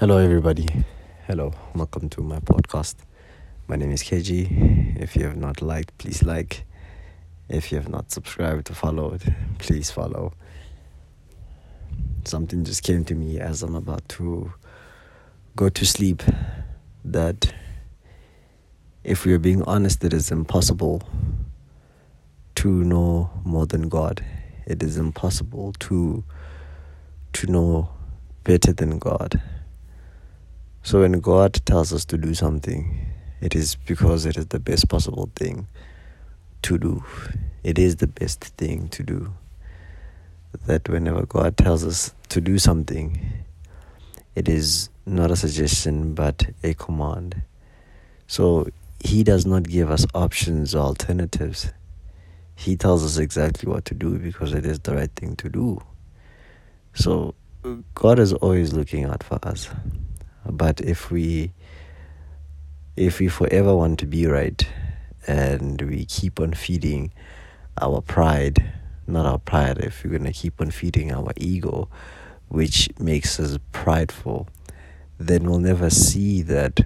Hello, everybody. Hello, welcome to my podcast. My name is KG. If you have not liked, please like. If you have not subscribed or followed, please follow. Something just came to me as I'm about to go to sleep that if we are being honest, it is impossible to know more than God. It is impossible to to know better than God. So when God tells us to do something, it is because it is the best possible thing to do. It is the best thing to do. That whenever God tells us to do something, it is not a suggestion but a command. So He does not give us options or alternatives. He tells us exactly what to do because it is the right thing to do. So God is always looking out for us. But if we if we forever want to be right and we keep on feeding our pride, not our pride, if we're gonna keep on feeding our ego, which makes us prideful, then we'll never see that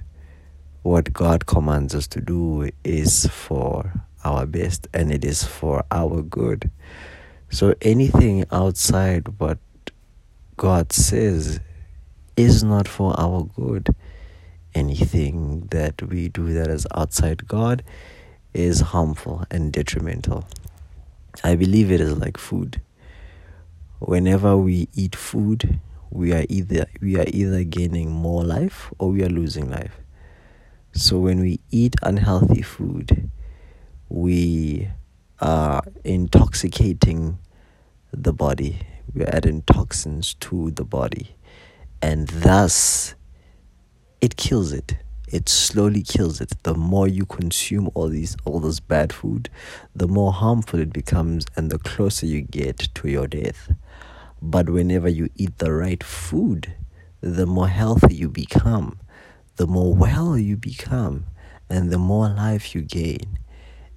what God commands us to do is for our best and it is for our good. So anything outside what God says is not for our good. Anything that we do that is outside God is harmful and detrimental. I believe it is like food. Whenever we eat food, we are either we are either gaining more life or we are losing life. So when we eat unhealthy food, we are intoxicating the body. We are adding toxins to the body and thus it kills it. It slowly kills it. The more you consume all these all this bad food the more harmful it becomes and the closer you get to your death. But whenever you eat the right food the more healthy you become the more well you become and the more life you gain.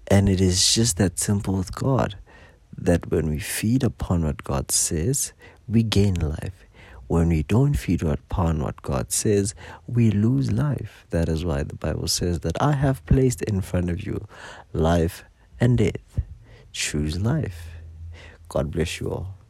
And it is just that simple with god that when we feed upon what god says we gain life when we don't feed upon what God says, we lose life. That is why the Bible says that I have placed in front of you life and death. Choose life. God bless you all.